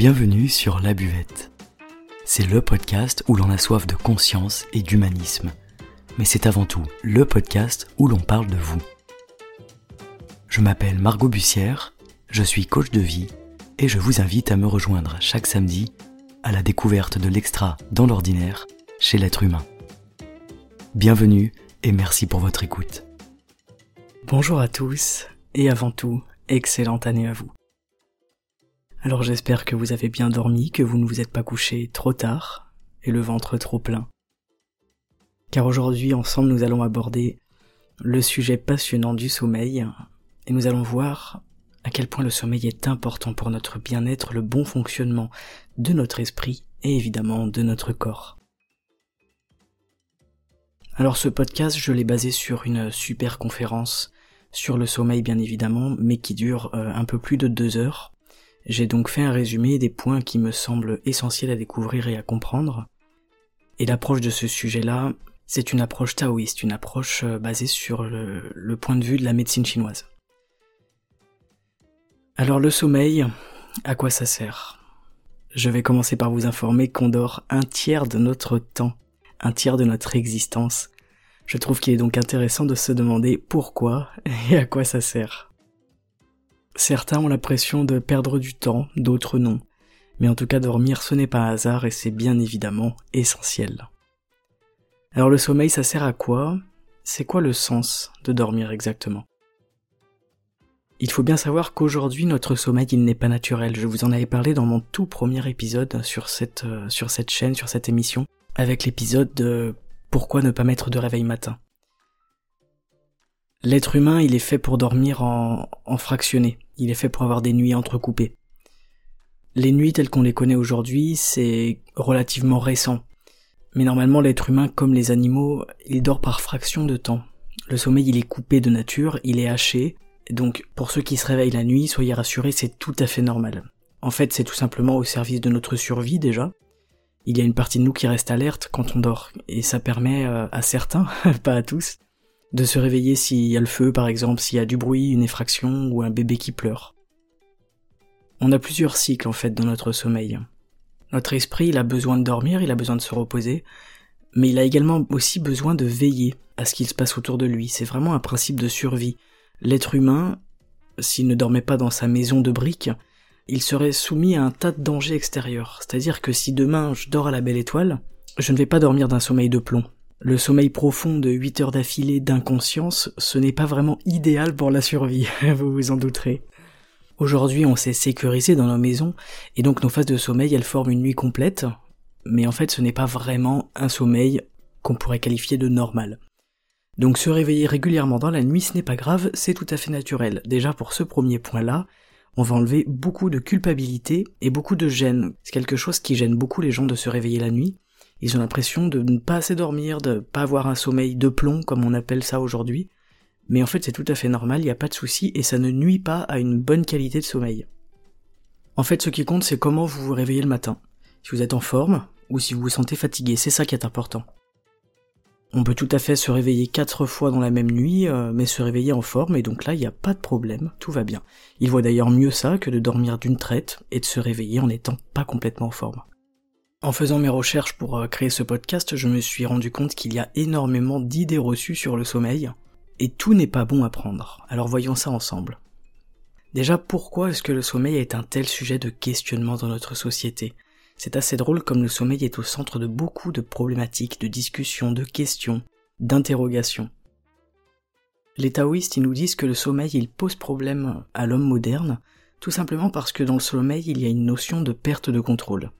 Bienvenue sur La Buvette. C'est le podcast où l'on a soif de conscience et d'humanisme. Mais c'est avant tout le podcast où l'on parle de vous. Je m'appelle Margot Bussière, je suis coach de vie et je vous invite à me rejoindre chaque samedi à la découverte de l'extra dans l'ordinaire chez l'être humain. Bienvenue et merci pour votre écoute. Bonjour à tous et avant tout, excellente année à vous. Alors j'espère que vous avez bien dormi, que vous ne vous êtes pas couché trop tard et le ventre trop plein. Car aujourd'hui ensemble nous allons aborder le sujet passionnant du sommeil et nous allons voir à quel point le sommeil est important pour notre bien-être, le bon fonctionnement de notre esprit et évidemment de notre corps. Alors ce podcast, je l'ai basé sur une super conférence sur le sommeil bien évidemment, mais qui dure euh, un peu plus de deux heures. J'ai donc fait un résumé des points qui me semblent essentiels à découvrir et à comprendre. Et l'approche de ce sujet-là, c'est une approche taoïste, une approche euh, basée sur le, le point de vue de la médecine chinoise. Alors le sommeil, à quoi ça sert? Je vais commencer par vous informer qu'on dort un tiers de notre temps, un tiers de notre existence, je trouve qu'il est donc intéressant de se demander pourquoi et à quoi ça sert. Certains ont l'impression de perdre du temps, d'autres non. Mais en tout cas, dormir, ce n'est pas un hasard et c'est bien évidemment essentiel. Alors le sommeil, ça sert à quoi? C'est quoi le sens de dormir exactement? Il faut bien savoir qu'aujourd'hui, notre sommeil, il n'est pas naturel. Je vous en avais parlé dans mon tout premier épisode sur cette, euh, sur cette chaîne, sur cette émission, avec l'épisode de pourquoi ne pas mettre de réveil matin? L'être humain, il est fait pour dormir en, en fractionné, il est fait pour avoir des nuits entrecoupées. Les nuits telles qu'on les connaît aujourd'hui, c'est relativement récent. Mais normalement, l'être humain, comme les animaux, il dort par fraction de temps. Le sommeil, il est coupé de nature, il est haché, donc pour ceux qui se réveillent la nuit, soyez rassurés, c'est tout à fait normal. En fait, c'est tout simplement au service de notre survie déjà, il y a une partie de nous qui reste alerte quand on dort, et ça permet euh, à certains, pas à tous, de se réveiller s'il y a le feu par exemple, s'il y a du bruit, une effraction ou un bébé qui pleure. On a plusieurs cycles en fait dans notre sommeil. Notre esprit, il a besoin de dormir, il a besoin de se reposer, mais il a également aussi besoin de veiller à ce qu'il se passe autour de lui. C'est vraiment un principe de survie. L'être humain, s'il ne dormait pas dans sa maison de briques, il serait soumis à un tas de dangers extérieurs. C'est-à-dire que si demain je dors à la belle étoile, je ne vais pas dormir d'un sommeil de plomb. Le sommeil profond de 8 heures d'affilée d'inconscience, ce n'est pas vraiment idéal pour la survie, vous vous en douterez. Aujourd'hui, on s'est sécurisé dans nos maisons, et donc nos phases de sommeil, elles forment une nuit complète, mais en fait ce n'est pas vraiment un sommeil qu'on pourrait qualifier de normal. Donc se réveiller régulièrement dans la nuit, ce n'est pas grave, c'est tout à fait naturel. Déjà pour ce premier point-là, on va enlever beaucoup de culpabilité et beaucoup de gêne. C'est quelque chose qui gêne beaucoup les gens de se réveiller la nuit. Ils ont l'impression de ne pas assez dormir, de pas avoir un sommeil de plomb, comme on appelle ça aujourd'hui. Mais en fait, c'est tout à fait normal, il n'y a pas de souci, et ça ne nuit pas à une bonne qualité de sommeil. En fait, ce qui compte, c'est comment vous vous réveillez le matin. Si vous êtes en forme, ou si vous vous sentez fatigué, c'est ça qui est important. On peut tout à fait se réveiller quatre fois dans la même nuit, euh, mais se réveiller en forme, et donc là, il n'y a pas de problème, tout va bien. Il voit d'ailleurs mieux ça que de dormir d'une traite et de se réveiller en n'étant pas complètement en forme. En faisant mes recherches pour euh, créer ce podcast, je me suis rendu compte qu'il y a énormément d'idées reçues sur le sommeil, et tout n'est pas bon à prendre. Alors voyons ça ensemble. Déjà, pourquoi est-ce que le sommeil est un tel sujet de questionnement dans notre société? C'est assez drôle comme le sommeil est au centre de beaucoup de problématiques, de discussions, de questions, d'interrogations. Les taoïstes ils nous disent que le sommeil il pose problème à l'homme moderne, tout simplement parce que dans le sommeil il y a une notion de perte de contrôle.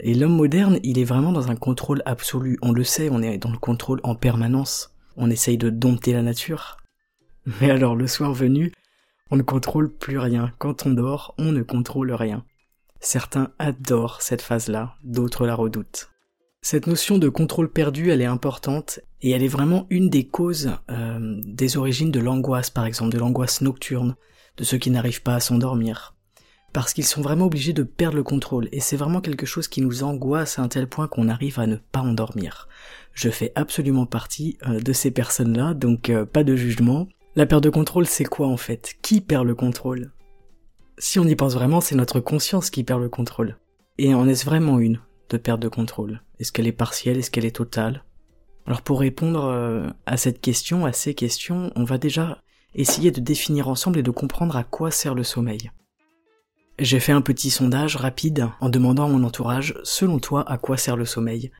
Et l'homme moderne il est vraiment dans un contrôle absolu, on le sait, on est dans le contrôle en permanence, on essaye de dompter la nature. Mais alors le soir venu, on ne contrôle plus rien, quand on dort, on ne contrôle rien. Certains adorent cette phase-là, d'autres la redoutent. Cette notion de contrôle perdu, elle est importante et elle est vraiment une des causes euh, des origines de l'angoisse, par exemple, de l'angoisse nocturne, de ceux qui n'arrivent pas à s'endormir. Parce qu'ils sont vraiment obligés de perdre le contrôle et c'est vraiment quelque chose qui nous angoisse à un tel point qu'on arrive à ne pas endormir. Je fais absolument partie euh, de ces personnes-là, donc euh, pas de jugement. La perte de contrôle, c'est quoi en fait? Qui perd le contrôle? Si on y pense vraiment, c'est notre conscience qui perd le contrôle. Et en est-ce vraiment une de perte de contrôle? Est-ce qu'elle est partielle? Est-ce qu'elle est totale? Alors pour répondre euh, à cette question, à ces questions, on va déjà essayer de définir ensemble et de comprendre à quoi sert le sommeil. J'ai fait un petit sondage rapide en demandant à mon entourage, selon toi, à quoi sert le sommeil?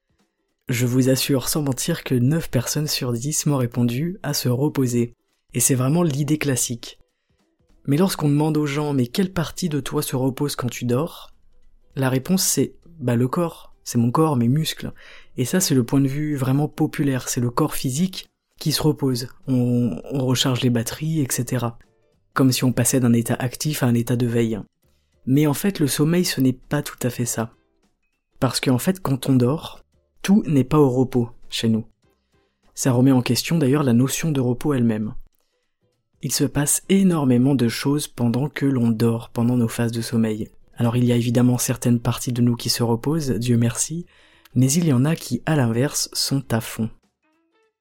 Je vous assure sans mentir que 9 personnes sur 10 m'ont répondu à se reposer. Et c'est vraiment l'idée classique. Mais lorsqu'on demande aux gens mais quelle partie de toi se repose quand tu dors? La réponse c'est bah le corps, c'est mon corps, mes muscles. Et ça c'est le point de vue vraiment populaire, c'est le corps physique qui se repose. On, on recharge les batteries, etc. Comme si on passait d'un état actif à un état de veille. Mais en fait le sommeil ce n'est pas tout à fait ça. Parce qu'en fait quand on dort, tout n'est pas au repos chez nous. Ça remet en question d'ailleurs la notion de repos elle-même il se passe énormément de choses pendant que l'on dort, pendant nos phases de sommeil. Alors il y a évidemment certaines parties de nous qui se reposent, Dieu merci, mais il y en a qui, à l'inverse, sont à fond.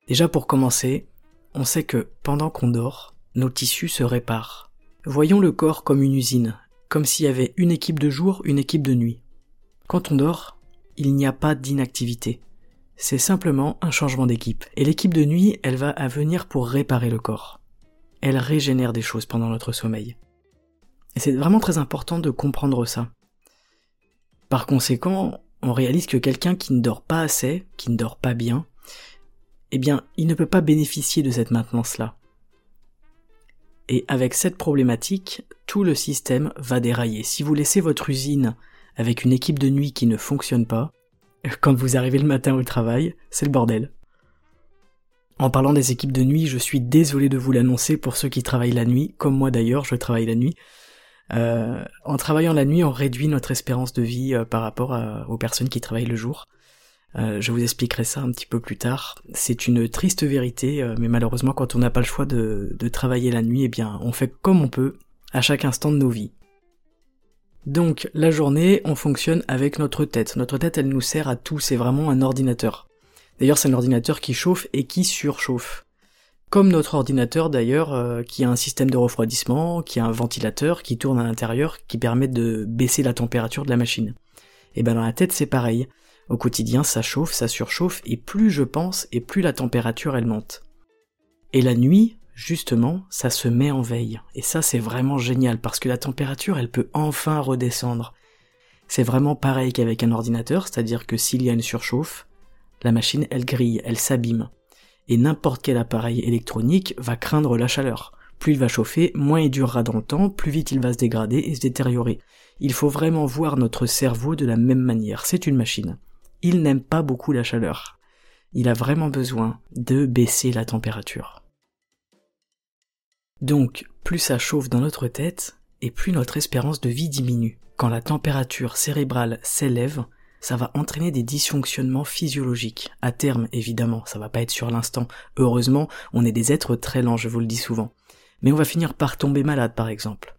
Déjà pour commencer, on sait que pendant qu'on dort, nos tissus se réparent. Voyons le corps comme une usine, comme s'il y avait une équipe de jour, une équipe de nuit. Quand on dort, il n'y a pas d'inactivité. C'est simplement un changement d'équipe. Et l'équipe de nuit, elle va à venir pour réparer le corps elle régénère des choses pendant notre sommeil. Et c'est vraiment très important de comprendre ça. Par conséquent, on réalise que quelqu'un qui ne dort pas assez, qui ne dort pas bien, eh bien, il ne peut pas bénéficier de cette maintenance-là. Et avec cette problématique, tout le système va dérailler. Si vous laissez votre usine avec une équipe de nuit qui ne fonctionne pas, quand vous arrivez le matin au travail, c'est le bordel. En parlant des équipes de nuit, je suis désolé de vous l'annoncer pour ceux qui travaillent la nuit, comme moi d'ailleurs, je travaille la nuit. Euh, en travaillant la nuit, on réduit notre espérance de vie euh, par rapport aux personnes qui travaillent le jour. Euh, je vous expliquerai ça un petit peu plus tard. C'est une triste vérité, mais malheureusement, quand on n'a pas le choix de, de travailler la nuit, eh bien, on fait comme on peut à chaque instant de nos vies. Donc, la journée, on fonctionne avec notre tête. Notre tête, elle nous sert à tout, c'est vraiment un ordinateur. D'ailleurs, c'est un ordinateur qui chauffe et qui surchauffe. Comme notre ordinateur d'ailleurs, euh, qui a un système de refroidissement, qui a un ventilateur qui tourne à l'intérieur, qui permet de baisser la température de la machine. Et ben dans la tête c'est pareil. Au quotidien ça chauffe, ça surchauffe, et plus je pense, et plus la température elle monte. Et la nuit, justement, ça se met en veille. Et ça c'est vraiment génial, parce que la température elle peut enfin redescendre. C'est vraiment pareil qu'avec un ordinateur, c'est-à-dire que s'il y a une surchauffe, la machine elle grille, elle s'abîme. Et n'importe quel appareil électronique va craindre la chaleur. Plus il va chauffer, moins il durera dans le temps, plus vite il va se dégrader et se détériorer. Il faut vraiment voir notre cerveau de la même manière, c'est une machine. Il n'aime pas beaucoup la chaleur. Il a vraiment besoin de baisser la température. Donc, plus ça chauffe dans notre tête, et plus notre espérance de vie diminue. Quand la température cérébrale s'élève, ça va entraîner des dysfonctionnements physiologiques. À terme, évidemment, ça va pas être sur l'instant. Heureusement, on est des êtres très lents, je vous le dis souvent. Mais on va finir par tomber malade, par exemple.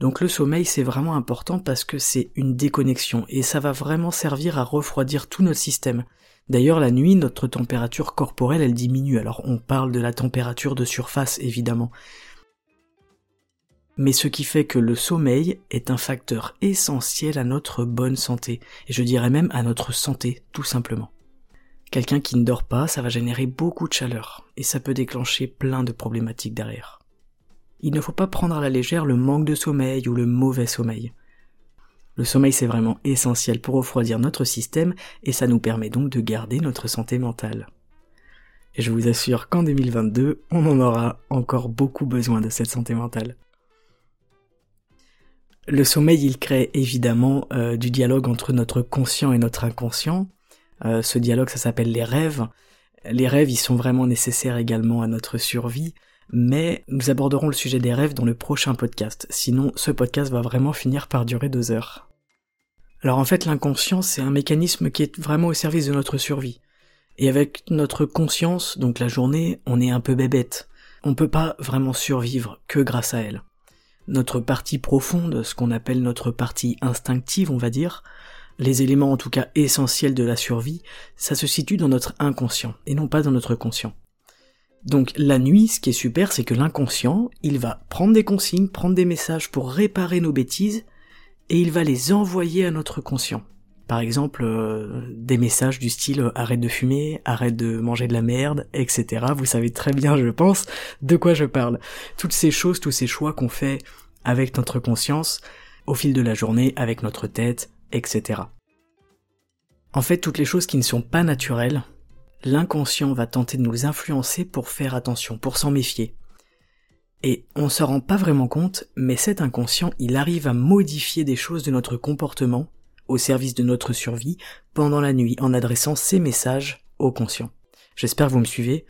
Donc le sommeil, c'est vraiment important parce que c'est une déconnexion et ça va vraiment servir à refroidir tout notre système. D'ailleurs, la nuit, notre température corporelle, elle diminue. Alors on parle de la température de surface, évidemment mais ce qui fait que le sommeil est un facteur essentiel à notre bonne santé, et je dirais même à notre santé, tout simplement. Quelqu'un qui ne dort pas, ça va générer beaucoup de chaleur, et ça peut déclencher plein de problématiques derrière. Il ne faut pas prendre à la légère le manque de sommeil ou le mauvais sommeil. Le sommeil c'est vraiment essentiel pour refroidir notre système, et ça nous permet donc de garder notre santé mentale. Et je vous assure qu'en 2022, on en aura encore beaucoup besoin de cette santé mentale. Le sommeil, il crée évidemment euh, du dialogue entre notre conscient et notre inconscient. Euh, ce dialogue, ça s'appelle les rêves. Les rêves, ils sont vraiment nécessaires également à notre survie, mais nous aborderons le sujet des rêves dans le prochain podcast. Sinon, ce podcast va vraiment finir par durer deux heures. Alors en fait, l'inconscient, c'est un mécanisme qui est vraiment au service de notre survie. Et avec notre conscience, donc la journée, on est un peu bébête. On peut pas vraiment survivre que grâce à elle notre partie profonde, ce qu'on appelle notre partie instinctive, on va dire, les éléments en tout cas essentiels de la survie, ça se situe dans notre inconscient et non pas dans notre conscient. Donc la nuit, ce qui est super, c'est que l'inconscient, il va prendre des consignes, prendre des messages pour réparer nos bêtises, et il va les envoyer à notre conscient. Par exemple, euh, des messages du style euh, arrête de fumer, arrête de manger de la merde, etc. Vous savez très bien, je pense, de quoi je parle. Toutes ces choses, tous ces choix qu'on fait avec notre conscience, au fil de la journée, avec notre tête, etc. En fait, toutes les choses qui ne sont pas naturelles, l'inconscient va tenter de nous influencer pour faire attention, pour s'en méfier. Et on se rend pas vraiment compte, mais cet inconscient, il arrive à modifier des choses de notre comportement au service de notre survie pendant la nuit en adressant ces messages au conscient. J'espère que vous me suivez.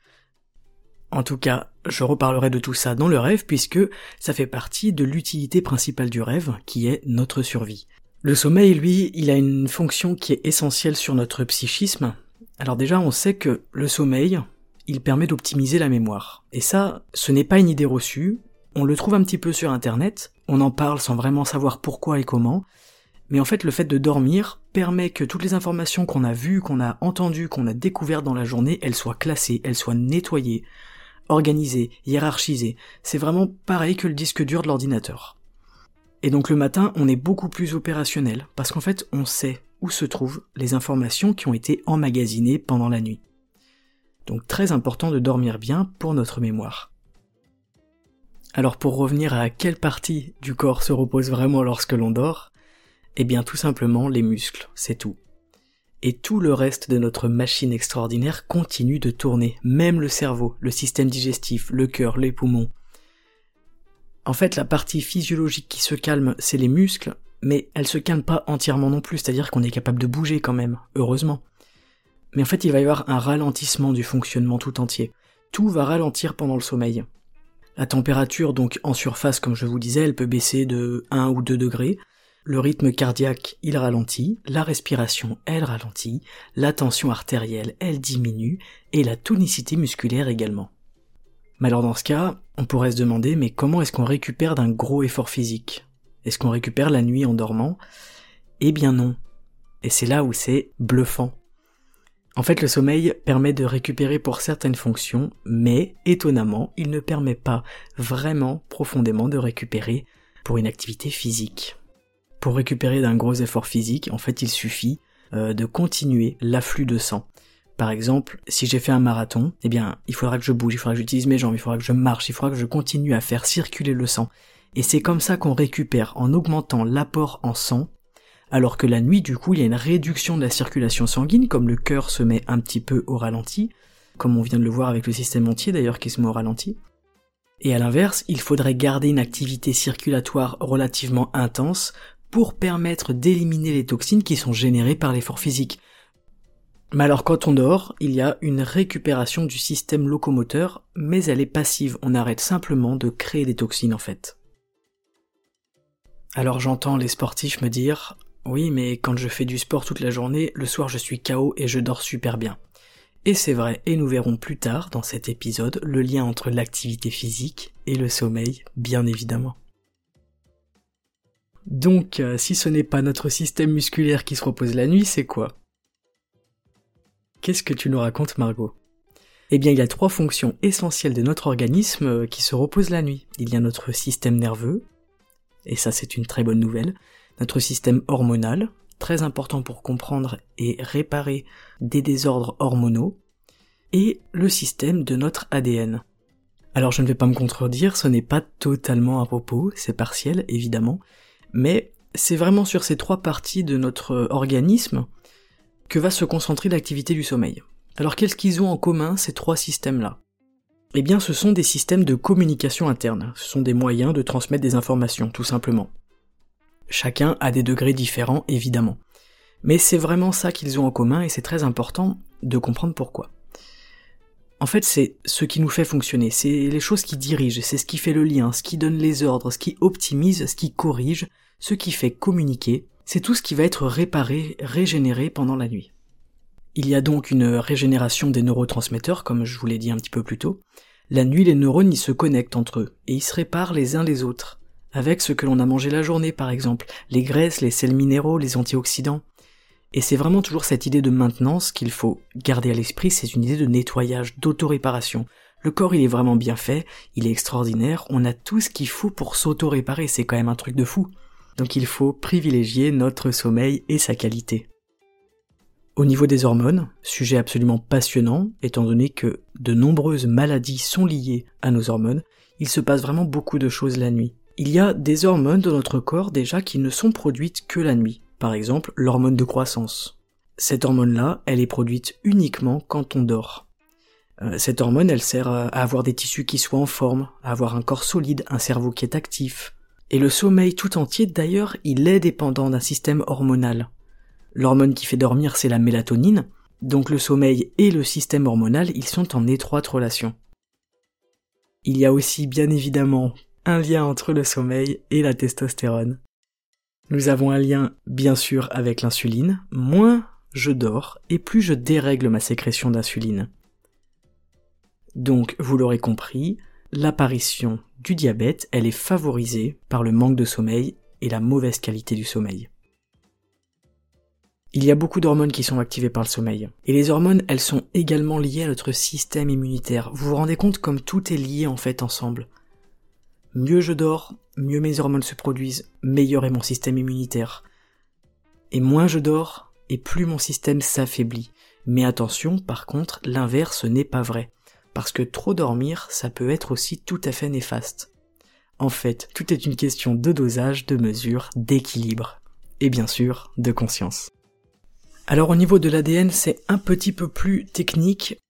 En tout cas, je reparlerai de tout ça dans le rêve puisque ça fait partie de l'utilité principale du rêve qui est notre survie. Le sommeil, lui, il a une fonction qui est essentielle sur notre psychisme. Alors déjà, on sait que le sommeil, il permet d'optimiser la mémoire. Et ça, ce n'est pas une idée reçue, on le trouve un petit peu sur internet, on en parle sans vraiment savoir pourquoi et comment, mais en fait le fait de dormir permet que toutes les informations qu'on a vues, qu'on a entendues, qu'on a découvertes dans la journée, elles soient classées, elles soient nettoyées, organisées, hiérarchisées. C'est vraiment pareil que le disque dur de l'ordinateur. Et donc le matin, on est beaucoup plus opérationnel, parce qu'en fait on sait se trouvent les informations qui ont été emmagasinées pendant la nuit. Donc très important de dormir bien pour notre mémoire. Alors pour revenir à quelle partie du corps se repose vraiment lorsque l'on dort, eh bien tout simplement les muscles, c'est tout. Et tout le reste de notre machine extraordinaire continue de tourner, même le cerveau, le système digestif, le cœur, les poumons. En fait, la partie physiologique qui se calme, c'est les muscles, mais elle se calme pas entièrement non plus, c'est-à-dire qu'on est capable de bouger quand même, heureusement. Mais en fait, il va y avoir un ralentissement du fonctionnement tout entier. Tout va ralentir pendant le sommeil. La température, donc en surface, comme je vous disais, elle peut baisser de 1 ou 2 degrés. Le rythme cardiaque, il ralentit, la respiration, elle ralentit, la tension artérielle, elle diminue, et la tonicité musculaire également. Mais alors dans ce cas, on pourrait se demander, mais comment est-ce qu'on récupère d'un gros effort physique? Est-ce qu'on récupère la nuit en dormant? Eh bien non. Et c'est là où c'est bluffant. En fait, le sommeil permet de récupérer pour certaines fonctions, mais étonnamment, il ne permet pas vraiment profondément de récupérer pour une activité physique. Pour récupérer d'un gros effort physique, en fait, il suffit euh, de continuer l'afflux de sang. Par exemple, si j'ai fait un marathon, eh bien, il faudra que je bouge, il faudra que j'utilise mes jambes, il faudra que je marche, il faudra que je continue à faire circuler le sang. Et c'est comme ça qu'on récupère en augmentant l'apport en sang alors que la nuit, du coup, il y a une réduction de la circulation sanguine, comme le cœur se met un petit peu au ralenti, comme on vient de le voir avec le système entier d'ailleurs qui se met au ralenti. Et à l'inverse, il faudrait garder une activité circulatoire relativement intense pour permettre d'éliminer les toxines qui sont générées par l'effort physique. Mais alors quand on dort, il y a une récupération du système locomoteur, mais elle est passive, on arrête simplement de créer des toxines en fait. Alors j'entends les sportifs me dire oui, mais quand je fais du sport toute la journée, le soir je suis KO et je dors super bien. Et c'est vrai, et nous verrons plus tard dans cet épisode le lien entre l'activité physique et le sommeil, bien évidemment. Donc, euh, si ce n'est pas notre système musculaire qui se repose la nuit, c'est quoi? Qu'est-ce que tu nous racontes, Margot? Eh bien, il y a trois fonctions essentielles de notre organisme euh, qui se reposent la nuit. Il y a notre système nerveux, et ça c'est une très bonne nouvelle, notre système hormonal, très important pour comprendre et réparer des désordres hormonaux, et le système de notre ADN. Alors je ne vais pas me contredire, ce n'est pas totalement à propos, c'est partiel évidemment, mais c'est vraiment sur ces trois parties de notre organisme que va se concentrer l'activité du sommeil. Alors qu'est-ce qu'ils ont en commun ces trois systèmes-là? Eh bien ce sont des systèmes de communication interne, ce sont des moyens de transmettre des informations, tout simplement. Chacun a des degrés différents, évidemment. Mais c'est vraiment ça qu'ils ont en commun et c'est très important de comprendre pourquoi. En fait, c'est ce qui nous fait fonctionner, c'est les choses qui dirigent, c'est ce qui fait le lien, ce qui donne les ordres, ce qui optimise, ce qui corrige, ce qui fait communiquer, c'est tout ce qui va être réparé, régénéré pendant la nuit. Il y a donc une régénération des neurotransmetteurs, comme je vous l'ai dit un petit peu plus tôt. La nuit, les neurones y se connectent entre eux, et ils se réparent les uns les autres avec ce que l'on a mangé la journée par exemple, les graisses, les sels minéraux, les antioxydants. Et c'est vraiment toujours cette idée de maintenance qu'il faut garder à l'esprit, c'est une idée de nettoyage, d'autoréparation. Le corps il est vraiment bien fait, il est extraordinaire, on a tout ce qu'il faut pour s'auto-réparer, c'est quand même un truc de fou. Donc il faut privilégier notre sommeil et sa qualité. Au niveau des hormones, sujet absolument passionnant, étant donné que de nombreuses maladies sont liées à nos hormones, il se passe vraiment beaucoup de choses la nuit. Il y a des hormones dans notre corps déjà qui ne sont produites que la nuit. Par exemple, l'hormone de croissance. Cette hormone-là, elle est produite uniquement quand on dort. Euh, cette hormone, elle sert à avoir des tissus qui soient en forme, à avoir un corps solide, un cerveau qui est actif. Et le sommeil tout entier, d'ailleurs, il est dépendant d'un système hormonal. L'hormone qui fait dormir, c'est la mélatonine, donc le sommeil et le système hormonal, ils sont en étroite relation. Il y a aussi bien évidemment un lien entre le sommeil et la testostérone. Nous avons un lien bien sûr avec l'insuline, moins je dors et plus je dérègle ma sécrétion d'insuline. Donc, vous l'aurez compris, l'apparition du diabète, elle est favorisée par le manque de sommeil et la mauvaise qualité du sommeil. Il y a beaucoup d'hormones qui sont activées par le sommeil. Et les hormones, elles sont également liées à notre système immunitaire. Vous vous rendez compte comme tout est lié en fait ensemble. Mieux je dors, mieux mes hormones se produisent, meilleur est mon système immunitaire. Et moins je dors, et plus mon système s'affaiblit. Mais attention, par contre, l'inverse n'est pas vrai. Parce que trop dormir, ça peut être aussi tout à fait néfaste. En fait, tout est une question de dosage, de mesure, d'équilibre. Et bien sûr, de conscience. Alors au niveau de l'ADN, c'est un petit peu plus technique.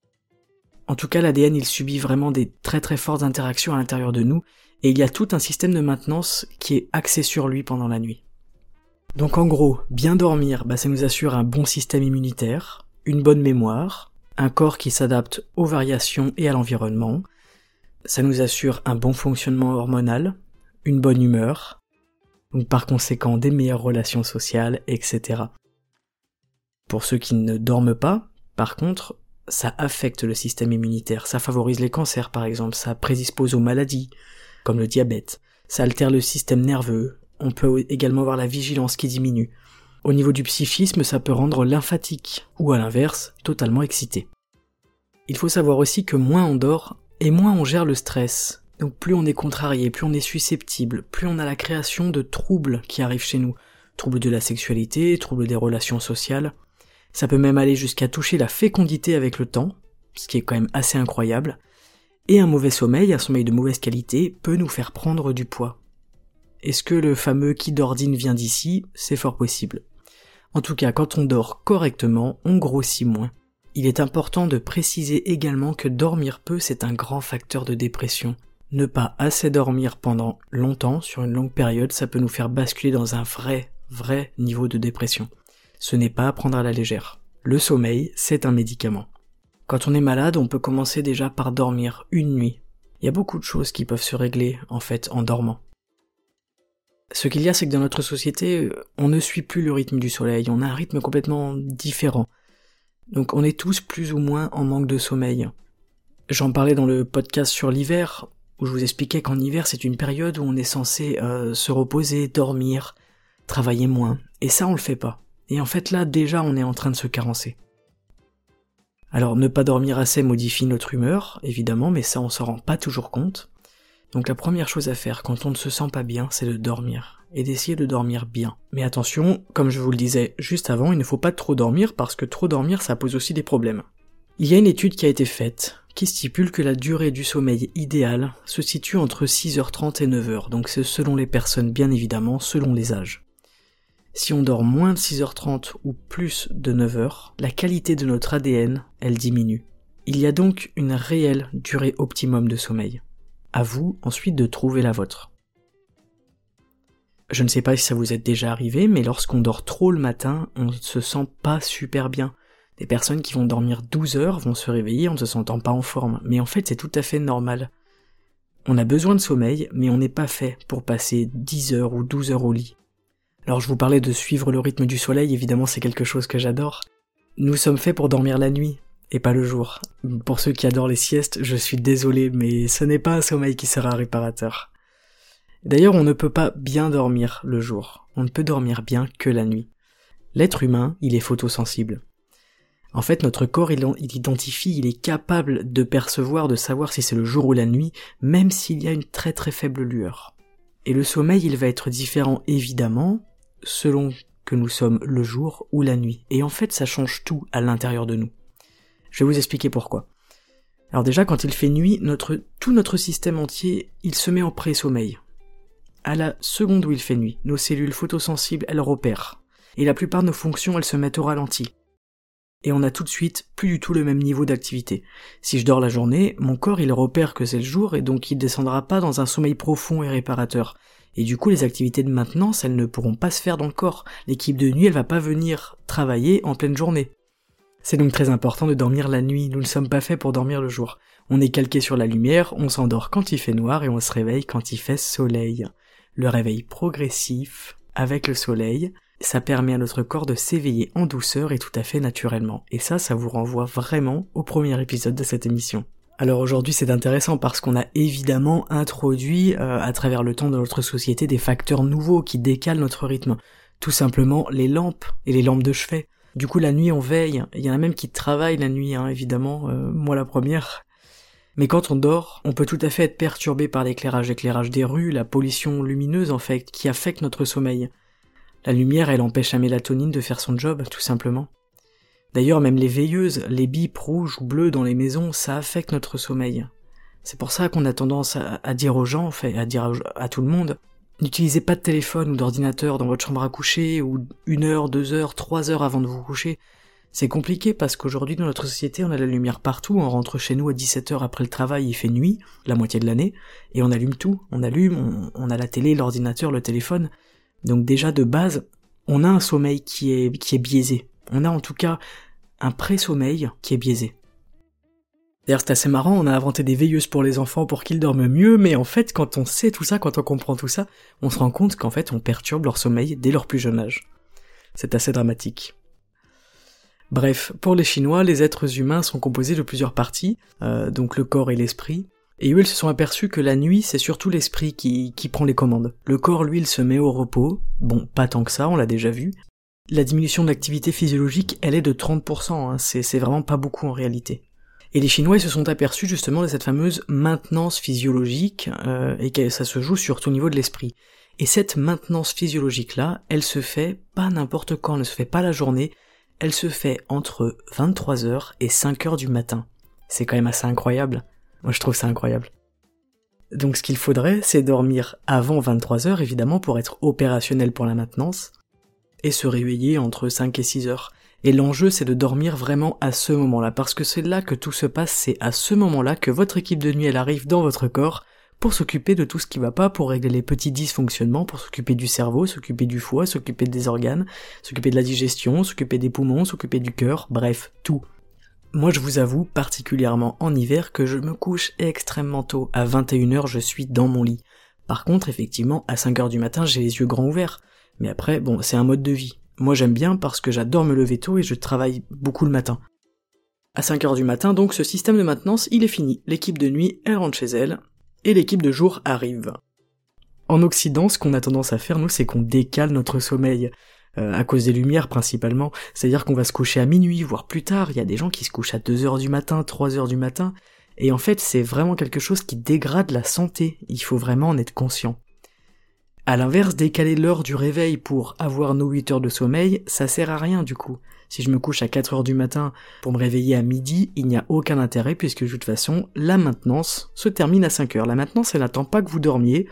En tout cas, l'ADN, il subit vraiment des très très fortes interactions à l'intérieur de nous, et il y a tout un système de maintenance qui est axé sur lui pendant la nuit. Donc en gros, bien dormir, bah, ça nous assure un bon système immunitaire, une bonne mémoire, un corps qui s'adapte aux variations et à l'environnement, ça nous assure un bon fonctionnement hormonal, une bonne humeur, donc par conséquent des meilleures relations sociales, etc. Pour ceux qui ne dorment pas, par contre, ça affecte le système immunitaire, ça favorise les cancers par exemple, ça prédispose aux maladies, comme le diabète, ça altère le système nerveux, on peut également avoir la vigilance qui diminue. Au niveau du psychisme, ça peut rendre lymphatique, ou à l'inverse, totalement excité. Il faut savoir aussi que moins on dort, et moins on gère le stress. Donc plus on est contrarié, plus on est susceptible, plus on a la création de troubles qui arrivent chez nous. Troubles de la sexualité, troubles des relations sociales. Ça peut même aller jusqu'à toucher la fécondité avec le temps, ce qui est quand même assez incroyable. Et un mauvais sommeil, un sommeil de mauvaise qualité, peut nous faire prendre du poids. Est-ce que le fameux qui d'ordine vient d'ici? C'est fort possible. En tout cas, quand on dort correctement, on grossit moins. Il est important de préciser également que dormir peu, c'est un grand facteur de dépression. Ne pas assez dormir pendant longtemps, sur une longue période, ça peut nous faire basculer dans un vrai, vrai niveau de dépression ce n'est pas à prendre à la légère. Le sommeil, c'est un médicament. Quand on est malade, on peut commencer déjà par dormir une nuit. Il y a beaucoup de choses qui peuvent se régler, en fait, en dormant. Ce qu'il y a, c'est que dans notre société, on ne suit plus le rythme du soleil, on a un rythme complètement différent. Donc on est tous plus ou moins en manque de sommeil. J'en parlais dans le podcast sur l'hiver, où je vous expliquais qu'en hiver c'est une période où on est censé euh, se reposer, dormir, travailler moins. Et ça on le fait pas. Et en fait là déjà on est en train de se carencer. Alors ne pas dormir assez modifie notre humeur, évidemment, mais ça on s'en rend pas toujours compte. Donc la première chose à faire quand on ne se sent pas bien, c'est de dormir, et d'essayer de dormir bien. Mais attention, comme je vous le disais juste avant, il ne faut pas trop dormir parce que trop dormir ça pose aussi des problèmes. Il y a une étude qui a été faite qui stipule que la durée du sommeil idéal se situe entre 6h30 et 9h, donc c'est selon les personnes bien évidemment, selon les âges. Si on dort moins de 6h30 ou plus de 9h, la qualité de notre ADN, elle diminue. Il y a donc une réelle durée optimum de sommeil. À vous ensuite de trouver la vôtre. Je ne sais pas si ça vous est déjà arrivé, mais lorsqu'on dort trop le matin, on ne se sent pas super bien. Des personnes qui vont dormir 12 heures vont se réveiller en ne se sentant pas en forme, mais en fait c'est tout à fait normal. On a besoin de sommeil, mais on n'est pas fait pour passer 10 heures ou 12 heures au lit. Alors je vous parlais de suivre le rythme du soleil, évidemment c'est quelque chose que j'adore. Nous sommes faits pour dormir la nuit, et pas le jour. Pour ceux qui adorent les siestes, je suis désolé, mais ce n'est pas un sommeil qui sera réparateur. D'ailleurs, on ne peut pas bien dormir le jour. On ne peut dormir bien que la nuit. L'être humain, il est photosensible. En fait, notre corps, il, il identifie, il est capable de percevoir, de savoir si c'est le jour ou la nuit, même s'il y a une très très faible lueur. Et le sommeil, il va être différent évidemment, selon que nous sommes le jour ou la nuit. Et en fait, ça change tout à l'intérieur de nous. Je vais vous expliquer pourquoi. Alors déjà, quand il fait nuit, tout notre système entier, il se met en pré-sommeil. À la seconde où il fait nuit, nos cellules photosensibles, elles repèrent. Et la plupart de nos fonctions, elles se mettent au ralenti et on a tout de suite plus du tout le même niveau d'activité. Si je dors la journée, mon corps il repère que c'est le jour et donc il descendra pas dans un sommeil profond et réparateur. Et du coup les activités de maintenance elles ne pourront pas se faire dans le corps. L'équipe de nuit elle va pas venir travailler en pleine journée. C'est donc très important de dormir la nuit, nous ne sommes pas faits pour dormir le jour. On est calqué sur la lumière, on s'endort quand il fait noir et on se réveille quand il fait soleil. Le réveil progressif avec le soleil, ça permet à notre corps de s'éveiller en douceur et tout à fait naturellement. Et ça, ça vous renvoie vraiment au premier épisode de cette émission. Alors aujourd'hui c'est intéressant parce qu'on a évidemment introduit euh, à travers le temps de notre société des facteurs nouveaux qui décalent notre rythme. Tout simplement les lampes et les lampes de chevet. Du coup la nuit on veille, il y en a même qui travaillent la nuit hein, évidemment, euh, moi la première. Mais quand on dort, on peut tout à fait être perturbé par l'éclairage, l'éclairage des rues, la pollution lumineuse en fait, qui affecte notre sommeil. La lumière, elle empêche la mélatonine de faire son job, tout simplement. D'ailleurs, même les veilleuses, les bips rouges ou bleues dans les maisons, ça affecte notre sommeil. C'est pour ça qu'on a tendance à, dire aux gens, fait, à dire à, tout le monde, n'utilisez pas de téléphone ou d'ordinateur dans votre chambre à coucher, ou une heure, deux heures, trois heures avant de vous coucher. C'est compliqué parce qu'aujourd'hui dans notre société on a la lumière partout, on rentre chez nous à 17 heures après le travail, il fait nuit, la moitié de l'année, et on allume tout, on allume, on a la télé, l'ordinateur, le téléphone, donc déjà de base, on a un sommeil qui est, qui est biaisé. On a en tout cas un pré-sommeil qui est biaisé. D'ailleurs c'est assez marrant, on a inventé des veilleuses pour les enfants pour qu'ils dorment mieux, mais en fait quand on sait tout ça, quand on comprend tout ça, on se rend compte qu'en fait on perturbe leur sommeil dès leur plus jeune âge. C'est assez dramatique. Bref, pour les Chinois, les êtres humains sont composés de plusieurs parties, euh, donc le corps et l'esprit, et eux, ils se sont aperçus que la nuit, c'est surtout l'esprit qui, qui prend les commandes. Le corps, lui, il se met au repos. Bon, pas tant que ça, on l'a déjà vu. La diminution de l'activité physiologique, elle est de 30%, hein. c'est vraiment pas beaucoup en réalité. Et les Chinois ils se sont aperçus justement de cette fameuse maintenance physiologique, euh, et que ça se joue surtout au niveau de l'esprit. Et cette maintenance physiologique-là, elle se fait pas n'importe quand, elle ne se fait pas la journée, elle se fait entre 23h et 5h du matin. C'est quand même assez incroyable. Moi, je trouve ça incroyable. Donc, ce qu'il faudrait, c'est dormir avant 23 heures, évidemment, pour être opérationnel pour la maintenance, et se réveiller entre 5 et 6 heures. Et l'enjeu, c'est de dormir vraiment à ce moment-là, parce que c'est là que tout se passe, c'est à ce moment-là que votre équipe de nuit, elle arrive dans votre corps, pour s'occuper de tout ce qui va pas, pour régler les petits dysfonctionnements, pour s'occuper du cerveau, s'occuper du foie, s'occuper des organes, s'occuper de la digestion, s'occuper des poumons, s'occuper du cœur, bref, tout. Moi je vous avoue, particulièrement en hiver, que je me couche extrêmement tôt. À 21h je suis dans mon lit. Par contre, effectivement, à 5h du matin j'ai les yeux grands ouverts. Mais après, bon, c'est un mode de vie. Moi j'aime bien parce que j'adore me lever tôt et je travaille beaucoup le matin. À 5h du matin, donc, ce système de maintenance, il est fini. L'équipe de nuit, elle rentre chez elle, et l'équipe de jour arrive. En Occident, ce qu'on a tendance à faire, nous, c'est qu'on décale notre sommeil. Euh, à cause des lumières principalement. C'est-à-dire qu'on va se coucher à minuit, voire plus tard. Il y a des gens qui se couchent à 2 heures du matin, 3 heures du matin. Et en fait, c'est vraiment quelque chose qui dégrade la santé. Il faut vraiment en être conscient. À l'inverse, décaler l'heure du réveil pour avoir nos 8 heures de sommeil, ça sert à rien du coup. Si je me couche à 4 heures du matin pour me réveiller à midi, il n'y a aucun intérêt puisque de toute façon, la maintenance se termine à 5 heures. La maintenance, elle n'attend pas que vous dormiez.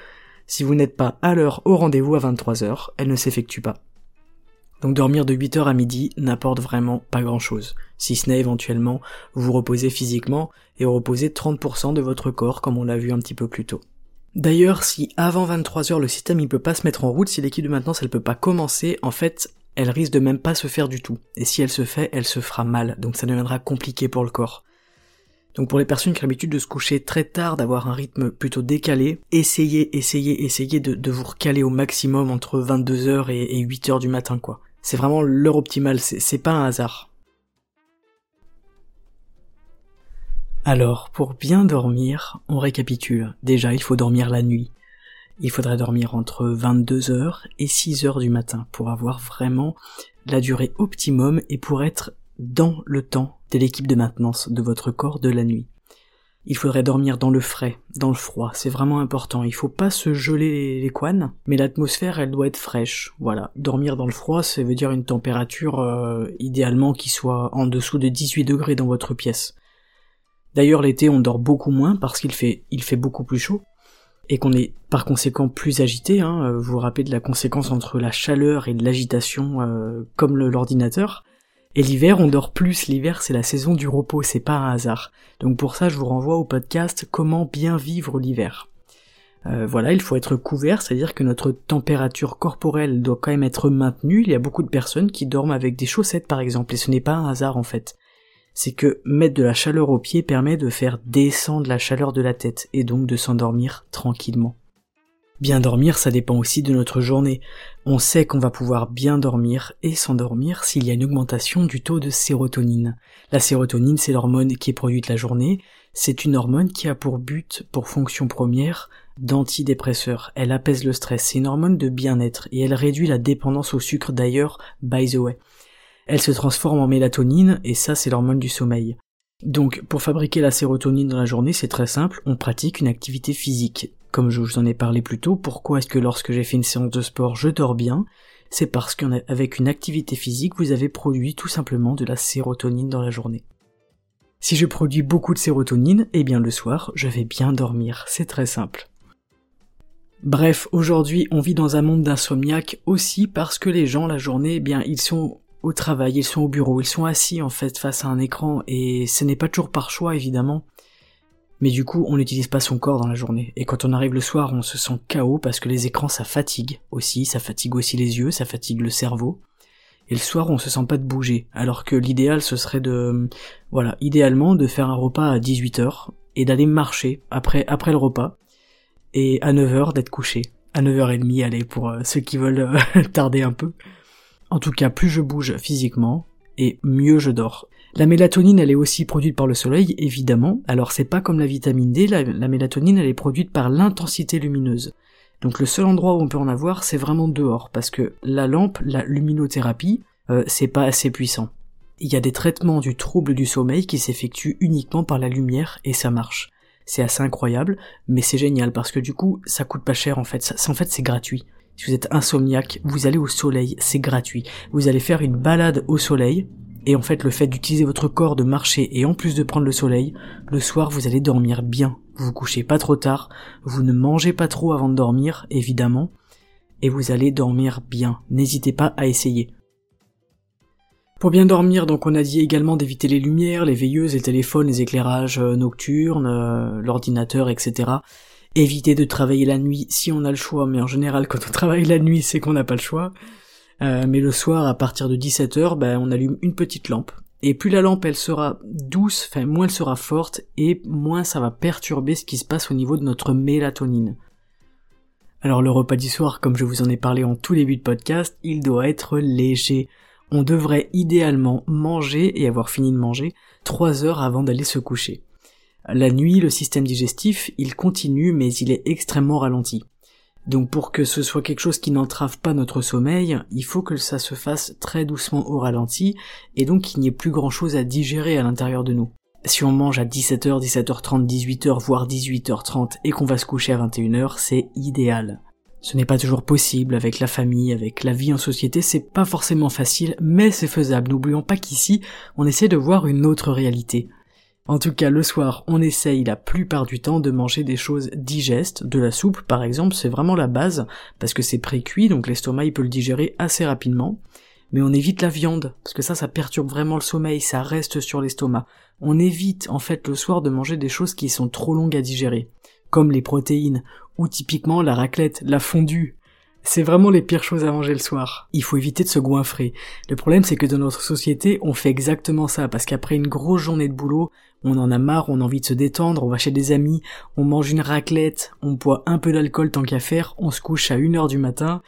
Si vous n'êtes pas à l'heure au rendez-vous à 23 heures, elle ne s'effectue pas. Donc dormir de 8h à midi n'apporte vraiment pas grand chose, si ce n'est éventuellement vous reposer physiquement et reposer 30% de votre corps comme on l'a vu un petit peu plus tôt. D'ailleurs, si avant 23h le système il peut pas se mettre en route, si l'équipe de maintenance elle peut pas commencer, en fait, elle risque de même pas se faire du tout. Et si elle se fait, elle se fera mal, donc ça deviendra compliqué pour le corps. Donc pour les personnes qui ont l'habitude de se coucher très tard, d'avoir un rythme plutôt décalé, essayez, essayez, essayez de, vous recaler au maximum entre 22h et, et 8h du matin quoi. C'est vraiment l'heure optimale, c'est pas un hasard. Alors, pour bien dormir, on récapitule. Déjà, il faut dormir la nuit. Il faudrait dormir entre 22h et 6h du matin pour avoir vraiment la durée optimum et pour être dans le temps de l'équipe de maintenance de votre corps de la nuit. Il faudrait dormir dans le frais, dans le froid, c'est vraiment important. Il faut pas se geler les couanes, mais l'atmosphère elle doit être fraîche. Voilà, dormir dans le froid, ça veut dire une température euh, idéalement qui soit en dessous de 18 degrés dans votre pièce. D'ailleurs l'été on dort beaucoup moins parce qu'il fait il fait beaucoup plus chaud et qu'on est par conséquent plus agité. Hein. Vous vous rappelez de la conséquence entre la chaleur et l'agitation euh, comme l'ordinateur. Et l'hiver, on dort plus. L'hiver, c'est la saison du repos, c'est pas un hasard. Donc pour ça, je vous renvoie au podcast Comment bien vivre l'hiver. Euh, voilà, il faut être couvert, c'est-à-dire que notre température corporelle doit quand même être maintenue. Il y a beaucoup de personnes qui dorment avec des chaussettes par exemple, et ce n'est pas un hasard en fait. C'est que mettre de la chaleur aux pieds permet de faire descendre la chaleur de la tête, et donc de s'endormir tranquillement. Bien dormir, ça dépend aussi de notre journée. On sait qu'on va pouvoir bien dormir et s'endormir s'il y a une augmentation du taux de sérotonine. La sérotonine, c'est l'hormone qui est produite la journée. C'est une hormone qui a pour but, pour fonction première, d'antidépresseur. Elle apaise le stress. C'est une hormone de bien-être et elle réduit la dépendance au sucre d'ailleurs, by the way. Elle se transforme en mélatonine et ça, c'est l'hormone du sommeil. Donc, pour fabriquer la sérotonine dans la journée, c'est très simple, on pratique une activité physique. Comme je vous en ai parlé plus tôt, pourquoi est-ce que lorsque j'ai fait une séance de sport, je dors bien? C'est parce qu'avec une activité physique, vous avez produit tout simplement de la sérotonine dans la journée. Si je produis beaucoup de sérotonine, eh bien le soir, je vais bien dormir. C'est très simple. Bref, aujourd'hui, on vit dans un monde d'insomniaques aussi parce que les gens, la journée, eh bien, ils sont au travail, ils sont au bureau, ils sont assis en fait face à un écran et ce n'est pas toujours par choix évidemment. Mais du coup, on n'utilise pas son corps dans la journée. Et quand on arrive le soir, on se sent KO parce que les écrans, ça fatigue aussi, ça fatigue aussi les yeux, ça fatigue le cerveau. Et le soir, on se sent pas de bouger. Alors que l'idéal, ce serait de, voilà, idéalement, de faire un repas à 18h et d'aller marcher après, après le repas. Et à 9h d'être couché. À 9h30, allez, pour euh, ceux qui veulent euh, tarder un peu. En tout cas, plus je bouge physiquement, et mieux je dors. La mélatonine, elle est aussi produite par le soleil, évidemment. Alors c'est pas comme la vitamine D, la, mélatonine, elle est produite par l'intensité lumineuse. Donc le seul endroit où on peut en avoir, c'est vraiment dehors, parce que la lampe, la luminothérapie, euh, c'est pas assez puissant. Il y a des traitements du trouble du sommeil qui s'effectuent uniquement par la lumière et ça marche. C'est assez incroyable, mais c'est génial parce que du coup, ça coûte pas cher en fait. En fait, c'est gratuit. Si vous êtes insomniaque, vous allez au soleil, c'est gratuit. Vous allez faire une balade au soleil, et en fait, le fait d'utiliser votre corps, de marcher et en plus de prendre le soleil, le soir vous allez dormir bien. Vous vous couchez pas trop tard, vous ne mangez pas trop avant de dormir, évidemment, et vous allez dormir bien. N'hésitez pas à essayer. Pour bien dormir, donc on a dit également d'éviter les lumières, les veilleuses, les téléphones, les éclairages euh, nocturnes, euh, l'ordinateur, etc. Éviter de travailler la nuit si on a le choix, mais en général quand on travaille la nuit c'est qu'on n'a pas le choix. Euh, mais le soir, à partir de 17h, ben, on allume une petite lampe. Et plus la lampe elle sera douce, enfin moins elle sera forte, et moins ça va perturber ce qui se passe au niveau de notre mélatonine. Alors le repas du soir, comme je vous en ai parlé en tout début de podcast, il doit être léger. On devrait idéalement manger et avoir fini de manger 3 heures avant d'aller se coucher. La nuit, le système digestif, il continue mais il est extrêmement ralenti. Donc pour que ce soit quelque chose qui n'entrave pas notre sommeil, il faut que ça se fasse très doucement au ralenti, et donc qu'il n'y ait plus grand chose à digérer à l'intérieur de nous. Si on mange à 17h, 17h30, 18h, voire 18h30 et qu'on va se coucher à 21h, c'est idéal. Ce n'est pas toujours possible avec la famille, avec la vie en société, c'est pas forcément facile, mais c'est faisable. N'oublions pas qu'ici, on essaie de voir une autre réalité. En tout cas, le soir, on essaye la plupart du temps de manger des choses digestes, de la soupe par exemple, c'est vraiment la base, parce que c'est pré-cuit, donc l'estomac il peut le digérer assez rapidement. Mais on évite la viande, parce que ça, ça perturbe vraiment le sommeil, ça reste sur l'estomac. On évite en fait le soir de manger des choses qui sont trop longues à digérer, comme les protéines, ou typiquement la raclette, la fondue, c'est vraiment les pires choses à manger le soir. Il faut éviter de se goinfrer. Le problème c'est que dans notre société, on fait exactement ça, parce qu'après une grosse journée de boulot, on en a marre, on a envie de se détendre, on va chez des amis, on mange une raclette, on boit un peu d'alcool tant qu'à faire, on se couche à 1h du matin,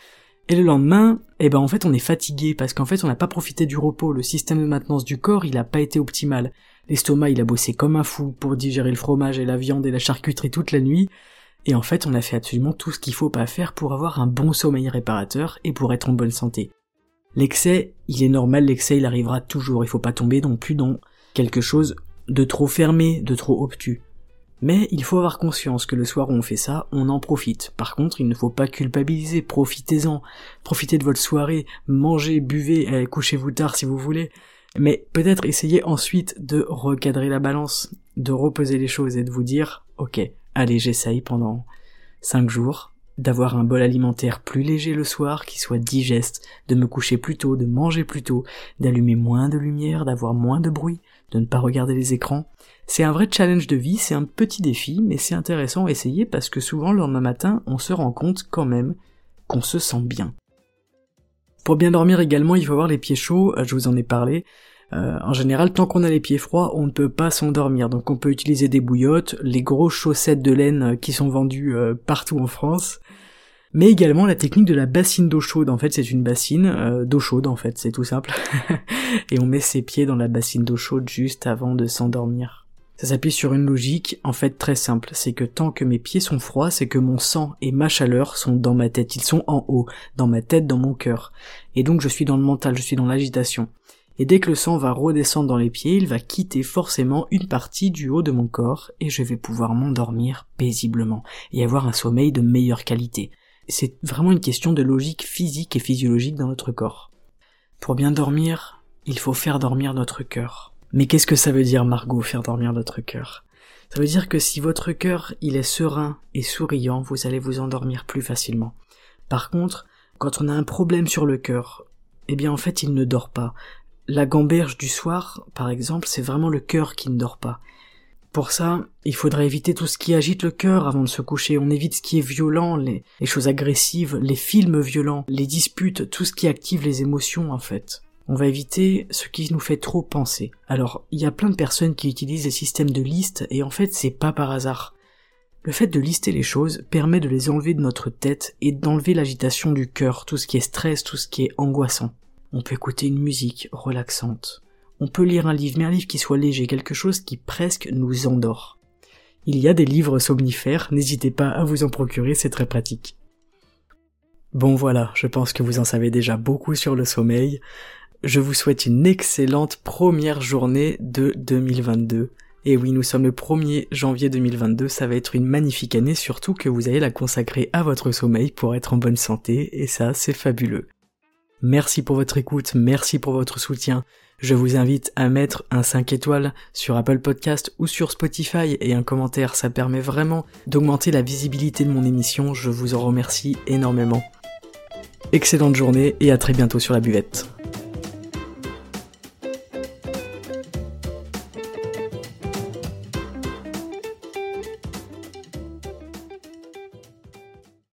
et le lendemain, eh ben en fait on est fatigué parce qu'en fait on n'a pas profité du repos, le système de maintenance du corps il a pas été optimal. L'estomac il a bossé comme un fou pour digérer le fromage et la viande et la charcuterie toute la nuit, et en fait, on a fait absolument tout ce qu'il faut pas faire pour avoir un bon sommeil réparateur et pour être en bonne santé. L'excès, il est normal, l'excès il arrivera toujours, il faut pas tomber non plus dans quelque chose de trop fermé, de trop obtus. Mais il faut avoir conscience que le soir où on fait ça, on en profite. Par contre, il ne faut pas culpabiliser, profitez-en. Profitez de votre soirée, mangez, buvez, eh, couchez-vous tard si vous voulez. Mais peut-être essayez ensuite de recadrer la balance, de reposer les choses et de vous dire, ok, allez, j'essaye pendant 5 jours, d'avoir un bol alimentaire plus léger le soir, qui soit digeste, de me coucher plus tôt, de manger plus tôt, d'allumer moins de lumière, d'avoir moins de bruit, de ne pas regarder les écrans. C'est un vrai challenge de vie, c'est un petit défi, mais c'est intéressant à essayer parce que souvent le lendemain matin, on se rend compte quand même qu'on se sent bien. Pour bien dormir également, il faut avoir les pieds chauds, je vous en ai parlé. Euh, en général, tant qu'on a les pieds froids, on ne peut pas s'endormir. Donc on peut utiliser des bouillottes, les grosses chaussettes de laine euh, qui sont vendues euh, partout en France. Mais également la technique de la bassine d'eau chaude. En fait, c'est une bassine d'eau chaude, en fait, c'est tout simple. Et on met ses pieds dans la bassine d'eau chaude juste avant de s'endormir. Ça s'appuie sur une logique, en fait, très simple. C'est que tant que mes pieds sont froids, c'est que mon sang et ma chaleur sont dans ma tête. Ils sont en haut. Dans ma tête, dans mon cœur. Et donc je suis dans le mental, je suis dans l'agitation et dès que le sang va redescendre dans les pieds, il va quitter forcément une partie du haut de mon corps, et je vais pouvoir m'endormir paisiblement, et avoir un sommeil de meilleure qualité. C'est vraiment une question de logique physique et physiologique dans notre corps. Pour bien dormir, il faut faire dormir notre cœur. Mais qu'est-ce que ça veut dire, Margot, faire dormir notre cœur? Ça veut dire que si votre cœur, il est serein et souriant, vous allez vous endormir plus facilement. Par contre, quand on a un problème sur le cœur, eh bien en fait il ne dort pas. La gamberge du soir, par exemple, c'est vraiment le cœur qui ne dort pas. Pour ça, il faudrait éviter tout ce qui agite le cœur avant de se coucher. On évite ce qui est violent, les, choses agressives, les films violents, les disputes, tout ce qui active les émotions en fait. On va éviter ce qui nous fait trop penser. Alors, il y a plein de personnes qui utilisent des systèmes de liste et en fait c'est pas par hasard. Le fait de lister les choses permet de les enlever de notre tête et d'enlever l'agitation du cœur, tout ce qui est stress, tout ce qui est angoissant. On peut écouter une musique relaxante. On peut lire un livre, mais un livre qui soit léger, quelque chose qui presque nous endort. Il y a des livres somnifères, n'hésitez pas à vous en procurer, c'est très pratique. Bon voilà, je pense que vous en savez déjà beaucoup sur le sommeil. Je vous souhaite une excellente première journée de 2022. Et oui, nous sommes le 1er janvier 2022, ça va être une magnifique année, surtout que vous allez la consacrer à votre sommeil pour être en bonne santé, et ça, c'est fabuleux. Merci pour votre écoute, merci pour votre soutien. Je vous invite à mettre un 5 étoiles sur Apple Podcast ou sur Spotify et un commentaire, ça permet vraiment d'augmenter la visibilité de mon émission, je vous en remercie énormément. Excellente journée et à très bientôt sur la buvette.